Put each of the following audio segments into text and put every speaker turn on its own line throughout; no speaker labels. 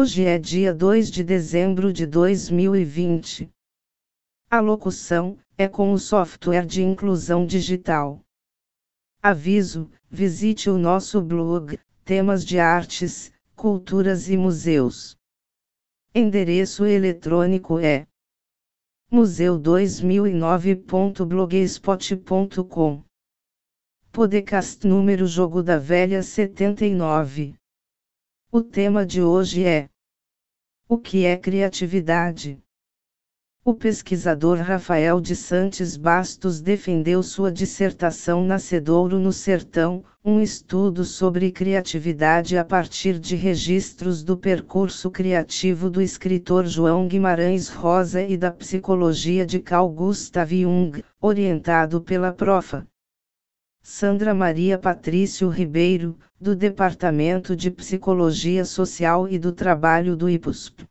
Hoje é dia 2 de dezembro de 2020. A locução é com o software de inclusão digital. Aviso: visite o nosso blog, temas de artes, culturas e museus. Endereço eletrônico é museu2009.blogspot.com. Podcast número Jogo da Velha 79. O tema de hoje é: O que é criatividade? O pesquisador Rafael de Santos Bastos defendeu sua dissertação Nascedouro no Sertão, um estudo sobre criatividade a partir de registros do percurso criativo do escritor João Guimarães Rosa e da psicologia de Carl Gustav Jung, orientado pela profa. Sandra Maria Patrício Ribeiro, do Departamento de Psicologia Social e do Trabalho do IPUSP.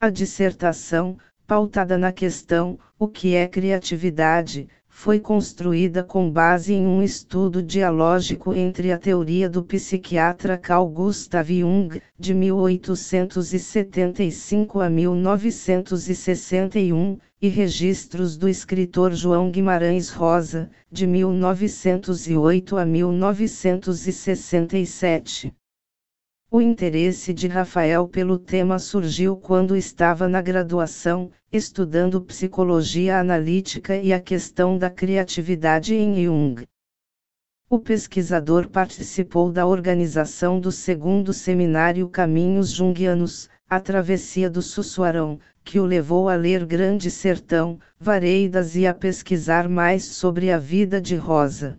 A dissertação, pautada na questão: o que é criatividade, foi construída com base em um estudo dialógico entre a teoria do psiquiatra Carl Gustav Jung, de 1875 a 1961, e registros do escritor João Guimarães Rosa, de 1908 a 1967. O interesse de Rafael pelo tema surgiu quando estava na graduação, estudando psicologia analítica e a questão da criatividade em Jung. O pesquisador participou da organização do segundo seminário Caminhos Jungianos, a travessia do Sussuarão, que o levou a ler Grande Sertão, Vareidas e a pesquisar mais sobre a vida de Rosa.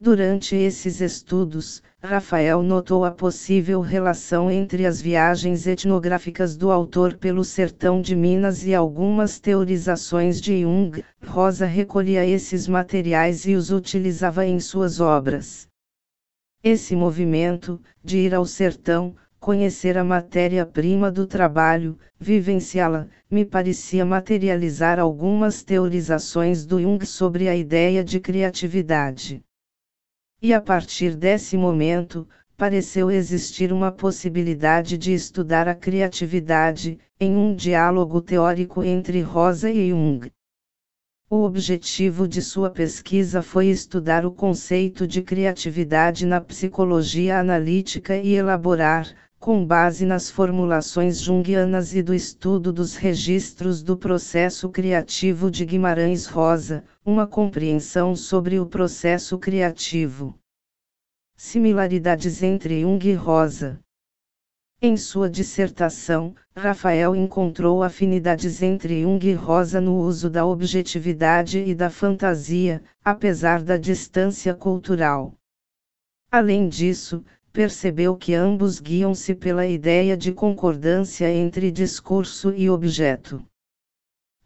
Durante esses estudos, Rafael notou a possível relação entre as viagens etnográficas do autor pelo sertão de Minas e algumas teorizações de Jung. Rosa recolhia esses materiais e os utilizava em suas obras. Esse movimento, de ir ao sertão, conhecer a matéria-prima do trabalho, vivenciá-la, me parecia materializar algumas teorizações do Jung sobre a ideia de criatividade. E a partir desse momento, pareceu existir uma possibilidade de estudar a criatividade, em um diálogo teórico entre Rosa e Jung. O objetivo de sua pesquisa foi estudar o conceito de criatividade na psicologia analítica e elaborar, com base nas formulações junguianas e do estudo dos registros do processo criativo de Guimarães Rosa, uma compreensão sobre o processo criativo. Similaridades entre Jung e Rosa. Em sua dissertação, Rafael encontrou afinidades entre Jung e Rosa no uso da objetividade e da fantasia, apesar da distância cultural. Além disso, percebeu que ambos guiam-se pela ideia de concordância entre discurso e objeto.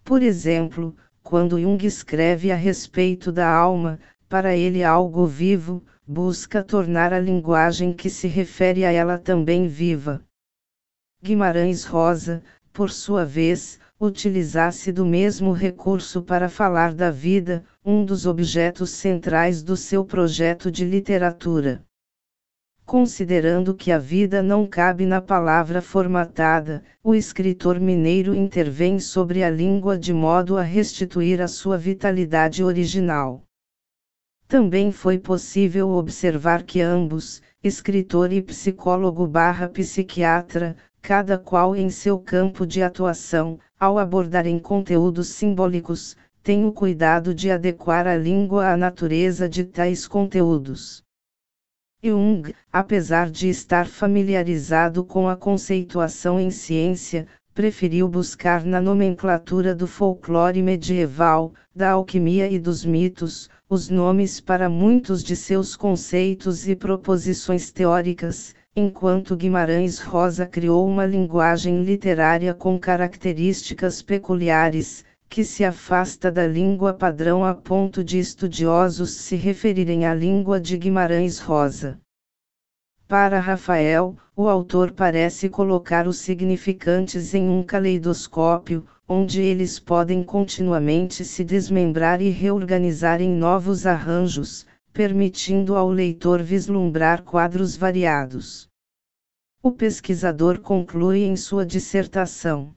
Por exemplo, quando Jung escreve a respeito da alma, para ele algo vivo, busca tornar a linguagem que se refere a ela também viva. Guimarães Rosa, por sua vez, utilizasse do mesmo recurso para falar da vida, um dos objetos centrais do seu projeto de literatura. Considerando que a vida não cabe na palavra formatada, o escritor mineiro intervém sobre a língua de modo a restituir a sua vitalidade original. Também foi possível observar que ambos, escritor e psicólogo barra psiquiatra, cada qual em seu campo de atuação, ao abordarem conteúdos simbólicos, têm o cuidado de adequar a língua à natureza de tais conteúdos. Jung, apesar de estar familiarizado com a conceituação em ciência, preferiu buscar na nomenclatura do folclore medieval, da alquimia e dos mitos, os nomes para muitos de seus conceitos e proposições teóricas, enquanto Guimarães Rosa criou uma linguagem literária com características peculiares, que se afasta da língua padrão a ponto de estudiosos se referirem à língua de Guimarães Rosa. Para Rafael, o autor parece colocar os significantes em um caleidoscópio, onde eles podem continuamente se desmembrar e reorganizar em novos arranjos, permitindo ao leitor vislumbrar quadros variados. O pesquisador conclui em sua dissertação.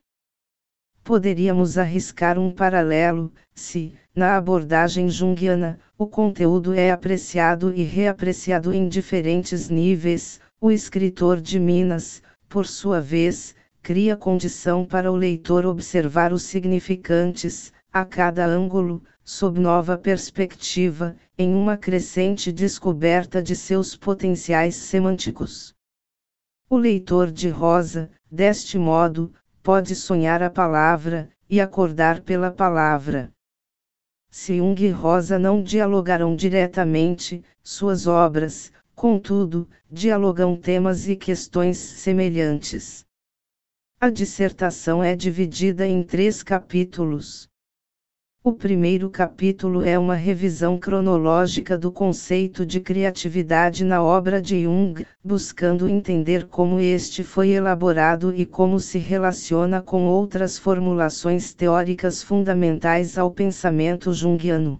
Poderíamos arriscar um paralelo, se, na abordagem junguiana, o conteúdo é apreciado e reapreciado em diferentes níveis, o escritor de Minas, por sua vez, cria condição para o leitor observar os significantes, a cada ângulo, sob nova perspectiva, em uma crescente descoberta de seus potenciais semânticos. O leitor de Rosa, deste modo, pode sonhar a palavra, e acordar pela palavra. Se Jung e Rosa não dialogaram diretamente, suas obras, contudo, dialogam temas e questões semelhantes. A dissertação é dividida em três capítulos. O primeiro capítulo é uma revisão cronológica do conceito de criatividade na obra de Jung, buscando entender como este foi elaborado e como se relaciona com outras formulações teóricas fundamentais ao pensamento junguiano.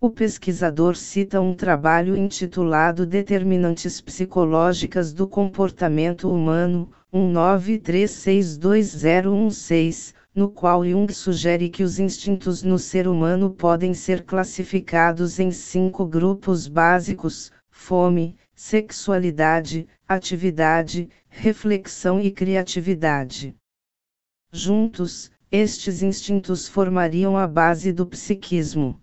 O pesquisador cita um trabalho intitulado Determinantes Psicológicas do Comportamento Humano, 19362016 no qual Jung sugere que os instintos no ser humano podem ser classificados em cinco grupos básicos: fome, sexualidade, atividade, reflexão e criatividade. Juntos, estes instintos formariam a base do psiquismo.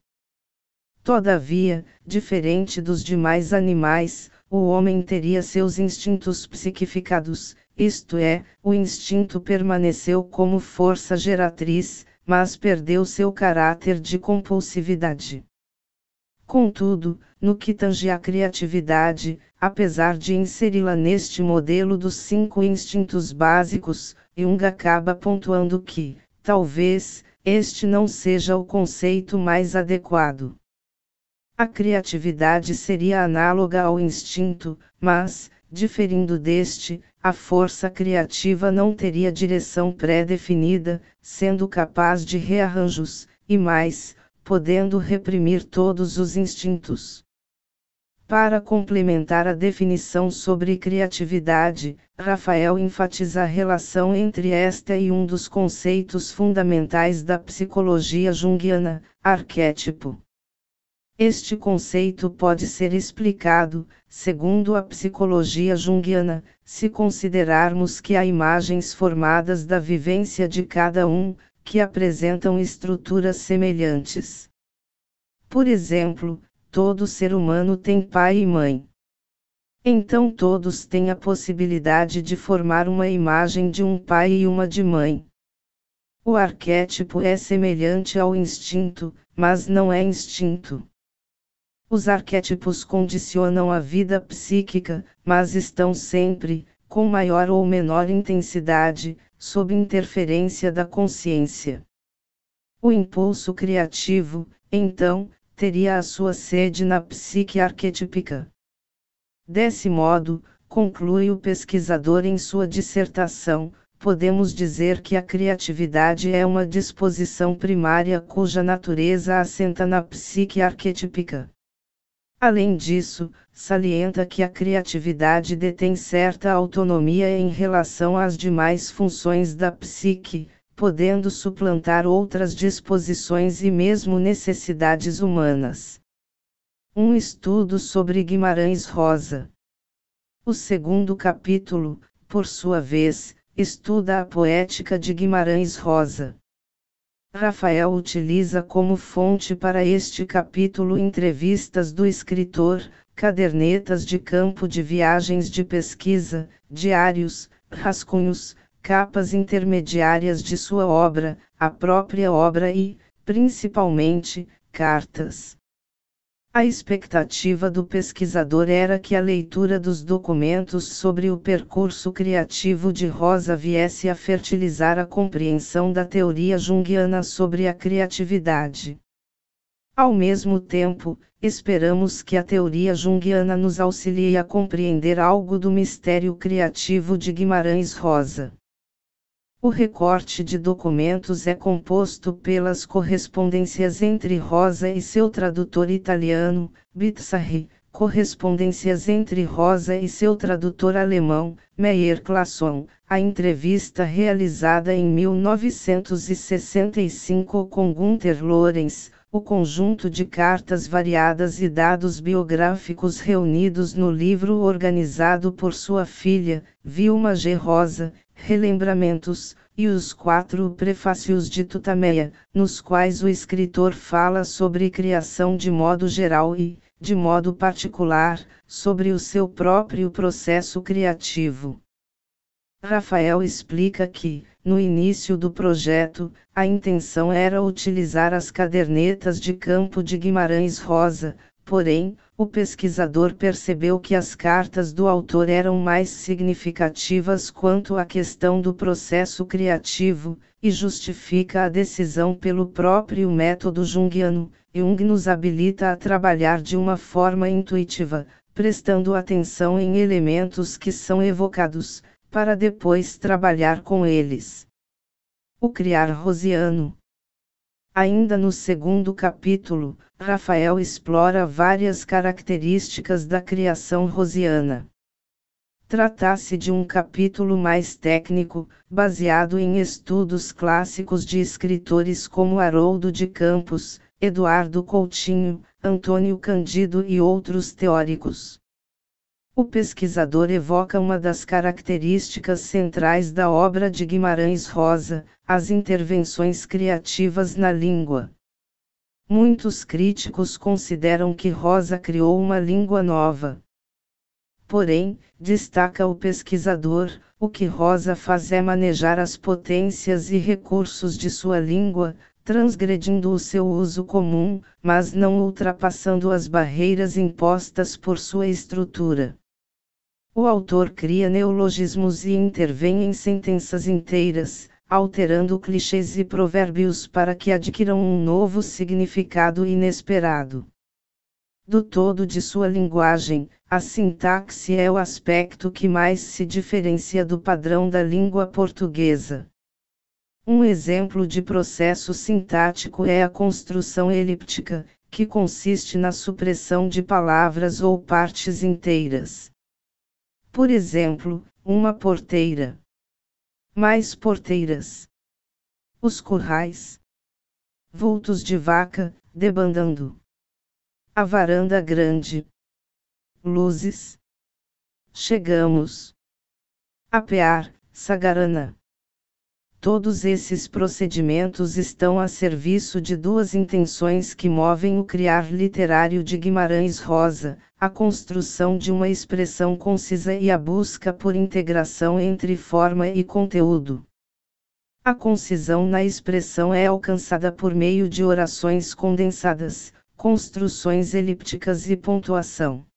Todavia, diferente dos demais animais, o homem teria seus instintos psiquificados, isto é, o instinto permaneceu como força geratriz, mas perdeu seu caráter de compulsividade. Contudo, no que tange à criatividade, apesar de inseri-la neste modelo dos cinco instintos básicos, Jung acaba pontuando que, talvez, este não seja o conceito mais adequado. A criatividade seria análoga ao instinto, mas, diferindo deste, a força criativa não teria direção pré-definida, sendo capaz de rearranjos, e mais, podendo reprimir todos os instintos. Para complementar a definição sobre criatividade, Rafael enfatiza a relação entre esta e um dos conceitos fundamentais da psicologia junguiana, arquétipo. Este conceito pode ser explicado, segundo a psicologia junguiana, se considerarmos que há imagens formadas da vivência de cada um, que apresentam estruturas semelhantes. Por exemplo, todo ser humano tem pai e mãe. Então todos têm a possibilidade de formar uma imagem de um pai e uma de mãe. O arquétipo é semelhante ao instinto, mas não é instinto. Os arquétipos condicionam a vida psíquica, mas estão sempre, com maior ou menor intensidade, sob interferência da consciência. O impulso criativo, então, teria a sua sede na psique arquetípica. Desse modo, conclui o pesquisador em sua dissertação, podemos dizer que a criatividade é uma disposição primária cuja natureza assenta na psique arquetípica. Além disso, salienta que a criatividade detém certa autonomia em relação às demais funções da psique, podendo suplantar outras disposições e mesmo necessidades humanas. Um estudo sobre Guimarães Rosa. O segundo capítulo, por sua vez, estuda a poética de Guimarães Rosa. Rafael utiliza como fonte para este capítulo entrevistas do escritor, cadernetas de campo de viagens de pesquisa, diários, rascunhos, capas intermediárias de sua obra, a própria obra e, principalmente, cartas. A expectativa do pesquisador era que a leitura dos documentos sobre o percurso criativo de Rosa viesse a fertilizar a compreensão da teoria junguiana sobre a criatividade. Ao mesmo tempo, esperamos que a teoria junguiana nos auxilie a compreender algo do mistério criativo de Guimarães Rosa. O recorte de documentos é composto pelas correspondências entre Rosa e seu tradutor italiano, Bizzarri, correspondências entre Rosa e seu tradutor alemão, Meyer Classon, a entrevista realizada em 1965 com Gunther Lorenz, o conjunto de cartas variadas e dados biográficos reunidos no livro organizado por sua filha, Vilma G. Rosa, Relembramentos, e os quatro prefácios de Tutameia, nos quais o escritor fala sobre criação de modo geral e, de modo particular, sobre o seu próprio processo criativo. Rafael explica que, no início do projeto, a intenção era utilizar as cadernetas de campo de Guimarães Rosa, porém, o pesquisador percebeu que as cartas do autor eram mais significativas quanto à questão do processo criativo, e justifica a decisão pelo próprio método junguiano. Jung nos habilita a trabalhar de uma forma intuitiva, prestando atenção em elementos que são evocados, para depois trabalhar com eles. O criar rosiano. Ainda no segundo capítulo, Rafael explora várias características da criação rosiana. Trata-se de um capítulo mais técnico, baseado em estudos clássicos de escritores como Haroldo de Campos, Eduardo Coutinho, Antônio Candido e outros teóricos. O pesquisador evoca uma das características centrais da obra de Guimarães Rosa, as intervenções criativas na língua. Muitos críticos consideram que Rosa criou uma língua nova. Porém, destaca o pesquisador, o que Rosa faz é manejar as potências e recursos de sua língua, transgredindo o seu uso comum, mas não ultrapassando as barreiras impostas por sua estrutura. O autor cria neologismos e intervém em sentenças inteiras, alterando clichês e provérbios para que adquiram um novo significado inesperado. Do todo de sua linguagem, a sintaxe é o aspecto que mais se diferencia do padrão da língua portuguesa. Um exemplo de processo sintático é a construção elíptica, que consiste na supressão de palavras ou partes inteiras. Por exemplo, uma porteira. Mais porteiras. Os currais. Vultos de vaca, debandando. A varanda grande. Luzes. Chegamos. Apear, Sagarana. Todos esses procedimentos estão a serviço de duas intenções que movem o criar literário de Guimarães Rosa, a construção de uma expressão concisa e a busca por integração entre forma e conteúdo. A concisão na expressão é alcançada por meio de orações condensadas, construções elípticas e pontuação.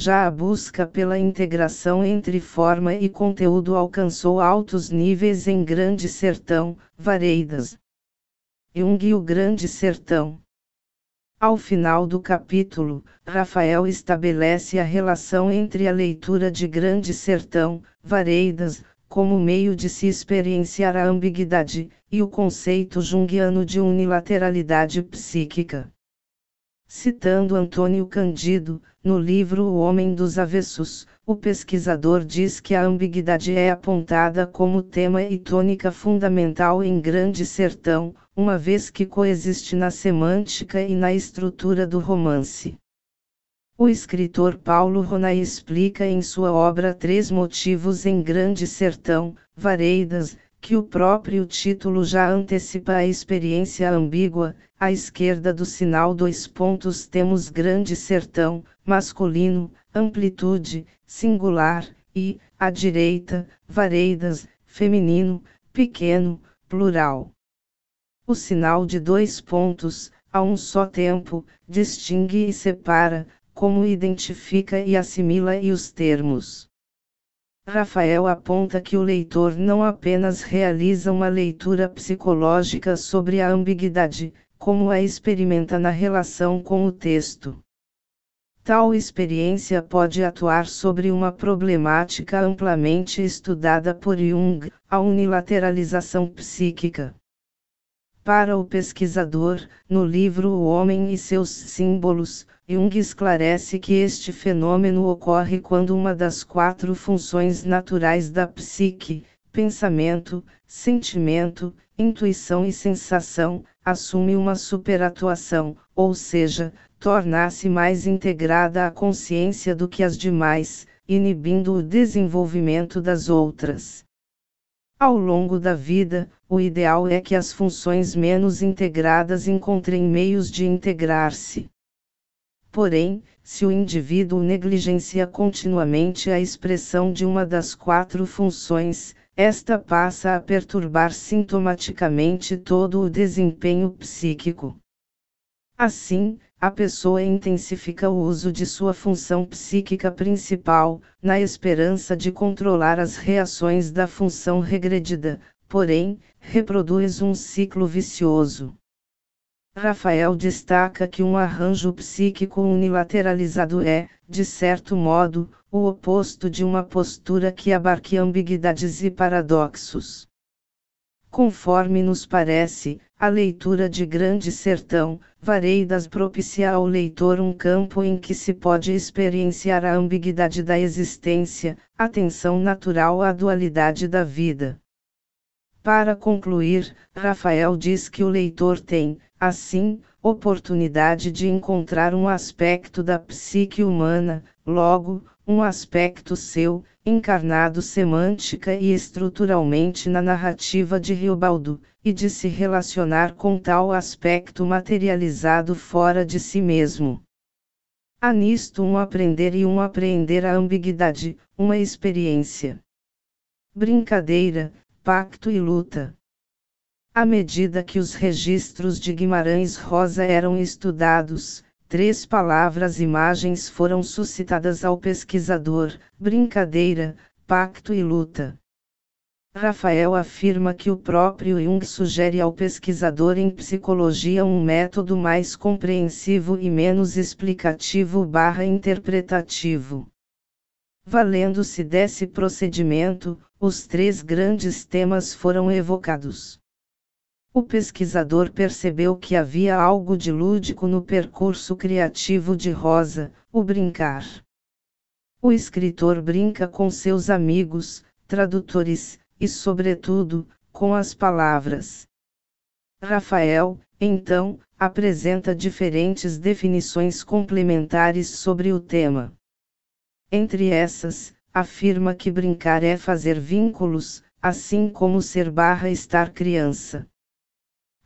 Já a busca pela integração entre forma e conteúdo alcançou altos níveis em Grande Sertão, Vareidas. Jung e o Grande Sertão. Ao final do capítulo, Rafael estabelece a relação entre a leitura de Grande Sertão, Vareidas, como meio de se experienciar a ambiguidade, e o conceito junguiano de unilateralidade psíquica. Citando Antônio Candido, no livro O Homem dos Avessos, o pesquisador diz que a ambiguidade é apontada como tema e tônica fundamental em Grande Sertão, uma vez que coexiste na semântica e na estrutura do romance. O escritor Paulo Ronay explica em sua obra Três Motivos em Grande Sertão, Vareidas, que o próprio título já antecipa a experiência ambígua, à esquerda do sinal dois pontos temos grande sertão, masculino, amplitude, singular, e, à direita, vareidas, feminino, pequeno, plural. O sinal de dois pontos, a um só tempo, distingue e separa, como identifica e assimila e os termos. Rafael aponta que o leitor não apenas realiza uma leitura psicológica sobre a ambiguidade, como a experimenta na relação com o texto. Tal experiência pode atuar sobre uma problemática amplamente estudada por Jung, a unilateralização psíquica. Para o pesquisador, no livro O Homem e seus Símbolos, Jung esclarece que este fenômeno ocorre quando uma das quatro funções naturais da psique, pensamento, sentimento, intuição e sensação, assume uma superatuação, ou seja, torna-se mais integrada à consciência do que as demais, inibindo o desenvolvimento das outras. Ao longo da vida, o ideal é que as funções menos integradas encontrem meios de integrar-se. Porém, se o indivíduo negligencia continuamente a expressão de uma das quatro funções, esta passa a perturbar sintomaticamente todo o desempenho psíquico. Assim, a pessoa intensifica o uso de sua função psíquica principal, na esperança de controlar as reações da função regredida, porém, reproduz um ciclo vicioso. Rafael destaca que um arranjo psíquico unilateralizado é, de certo modo, o oposto de uma postura que abarque ambiguidades e paradoxos. Conforme nos parece, a leitura de Grande Sertão, Vareidas propicia ao leitor um campo em que se pode experienciar a ambiguidade da existência, a tensão natural à dualidade da vida. Para concluir, Rafael diz que o leitor tem, assim, oportunidade de encontrar um aspecto da psique humana, logo, um aspecto seu, encarnado semântica e estruturalmente na narrativa de Riobaldo, e de se relacionar com tal aspecto materializado fora de si mesmo. Há nisto um aprender e um apreender a ambiguidade, uma experiência. Brincadeira, pacto e luta. À medida que os registros de Guimarães Rosa eram estudados, três palavras imagens foram suscitadas ao pesquisador: brincadeira, pacto e luta. Rafael afirma que o próprio Jung sugere ao pesquisador em psicologia um método mais compreensivo e menos explicativo barra interpretativo. Valendo-se desse procedimento, os três grandes temas foram evocados. O pesquisador percebeu que havia algo de lúdico no percurso criativo de Rosa, o brincar. O escritor brinca com seus amigos, tradutores, e, sobretudo, com as palavras. Rafael, então, apresenta diferentes definições complementares sobre o tema. Entre essas, afirma que brincar é fazer vínculos, assim como ser barra estar criança.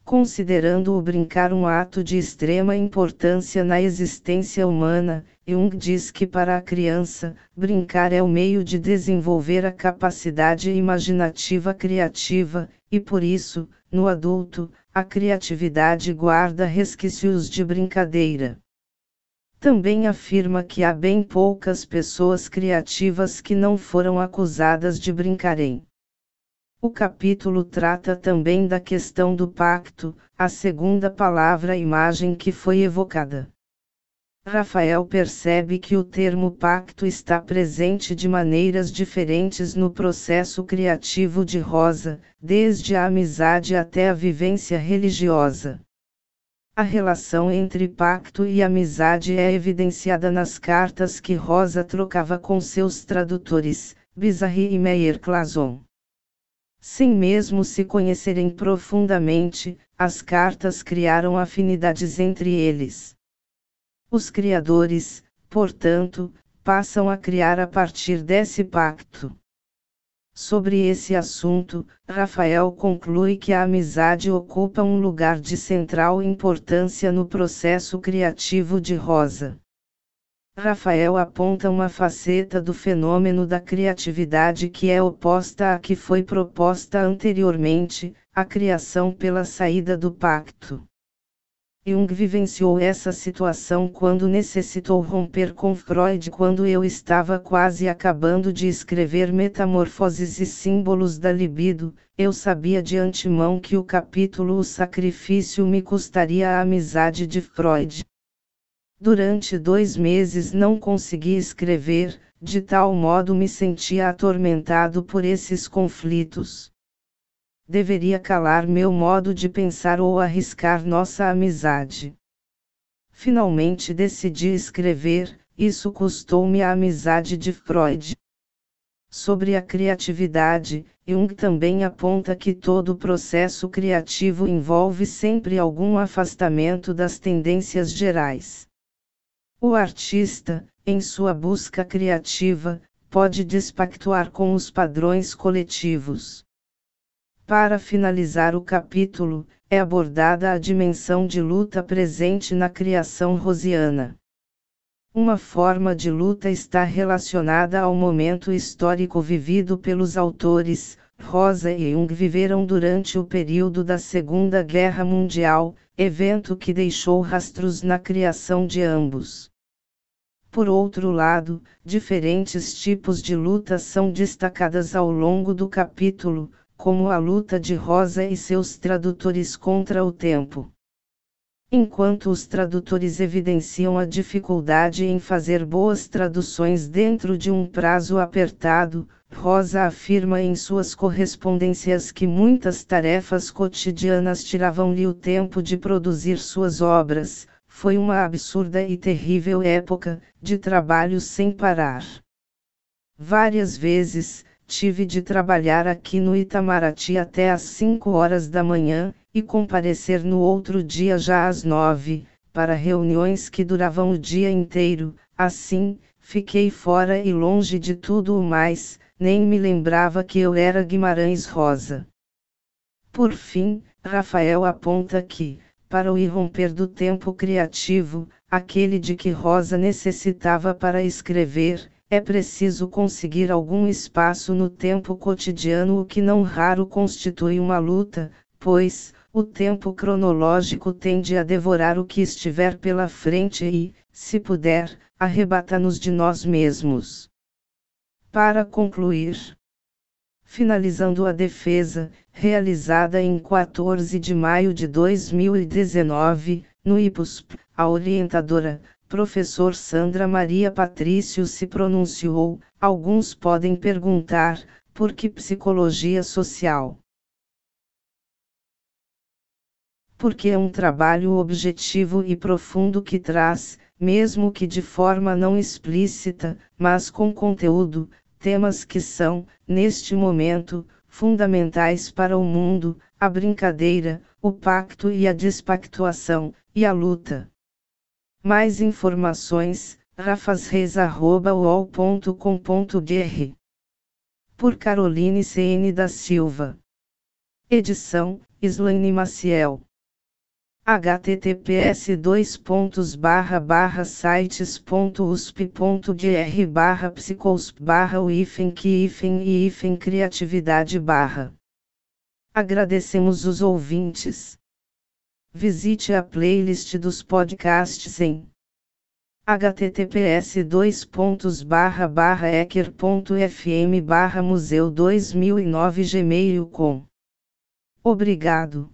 Considerando o brincar um ato de extrema importância na existência humana, Jung diz que para a criança, brincar é o meio de desenvolver a capacidade imaginativa criativa, e por isso, no adulto, a criatividade guarda resquícios de brincadeira. Também afirma que há bem poucas pessoas criativas que não foram acusadas de brincarem. O capítulo trata também da questão do pacto, a segunda palavra imagem que foi evocada. Rafael percebe que o termo pacto está presente de maneiras diferentes no processo criativo de Rosa, desde a amizade até a vivência religiosa. A relação entre pacto e amizade é evidenciada nas cartas que Rosa trocava com seus tradutores, Bizarre e Meyer Clason. Sem mesmo se conhecerem profundamente, as cartas criaram afinidades entre eles. Os criadores, portanto, passam a criar a partir desse pacto. Sobre esse assunto, Rafael conclui que a amizade ocupa um lugar de central importância no processo criativo de Rosa. Rafael aponta uma faceta do fenômeno da criatividade que é oposta à que foi proposta anteriormente, a criação pela saída do pacto. Jung vivenciou essa situação quando necessitou romper com Freud quando eu estava quase acabando de escrever Metamorfoses e Símbolos da Libido, eu sabia de antemão que o capítulo O Sacrifício me custaria a amizade de Freud. Durante dois meses não consegui escrever, de tal modo me sentia atormentado por esses conflitos. Deveria calar meu modo de pensar ou arriscar nossa amizade. Finalmente decidi escrever, isso custou-me a amizade de Freud. Sobre a criatividade, Jung também aponta que todo processo criativo envolve sempre algum afastamento das tendências gerais. O artista, em sua busca criativa, pode despactuar com os padrões coletivos. Para finalizar o capítulo, é abordada a dimensão de luta presente na criação rosiana. Uma forma de luta está relacionada ao momento histórico vivido pelos autores. Rosa e Jung viveram durante o período da Segunda Guerra Mundial, evento que deixou rastros na criação de ambos. Por outro lado, diferentes tipos de luta são destacadas ao longo do capítulo, como a luta de Rosa e seus tradutores contra o tempo. Enquanto os tradutores evidenciam a dificuldade em fazer boas traduções dentro de um prazo apertado, Rosa afirma em suas correspondências que muitas tarefas cotidianas tiravam-lhe o tempo de produzir suas obras, foi uma absurda e terrível época, de trabalho sem parar. Várias vezes, tive de trabalhar aqui no Itamaraty até às 5 horas da manhã, e comparecer no outro dia já às nove, para reuniões que duravam o dia inteiro, assim, fiquei fora e longe de tudo o mais, nem me lembrava que eu era Guimarães Rosa. Por fim, Rafael aponta que, para o irromper do tempo criativo, aquele de que Rosa necessitava para escrever, é preciso conseguir algum espaço no tempo cotidiano, o que não raro constitui uma luta, pois, o tempo cronológico tende a devorar o que estiver pela frente e, se puder, arrebata-nos de nós mesmos. Para concluir, finalizando a defesa, realizada em 14 de maio de 2019, no IPUSP, a orientadora, professor Sandra Maria Patrício se pronunciou. Alguns podem perguntar, por que psicologia social? porque é um trabalho objetivo e profundo que traz, mesmo que de forma não explícita, mas com conteúdo, temas que são, neste momento, fundamentais para o mundo, a brincadeira, o pacto e a despactuação, e a luta. Mais informações, rafasreis.uol.com.br Por Caroline CN da Silva. Edição, Slaine Maciel https dois pontos barra barra sites.usp.br barra psicosp barra uifen que ifen e ifen criatividade barra. Agradecemos os ouvintes. Visite a playlist dos podcasts em https barra museu 2009 gmail com Obrigado.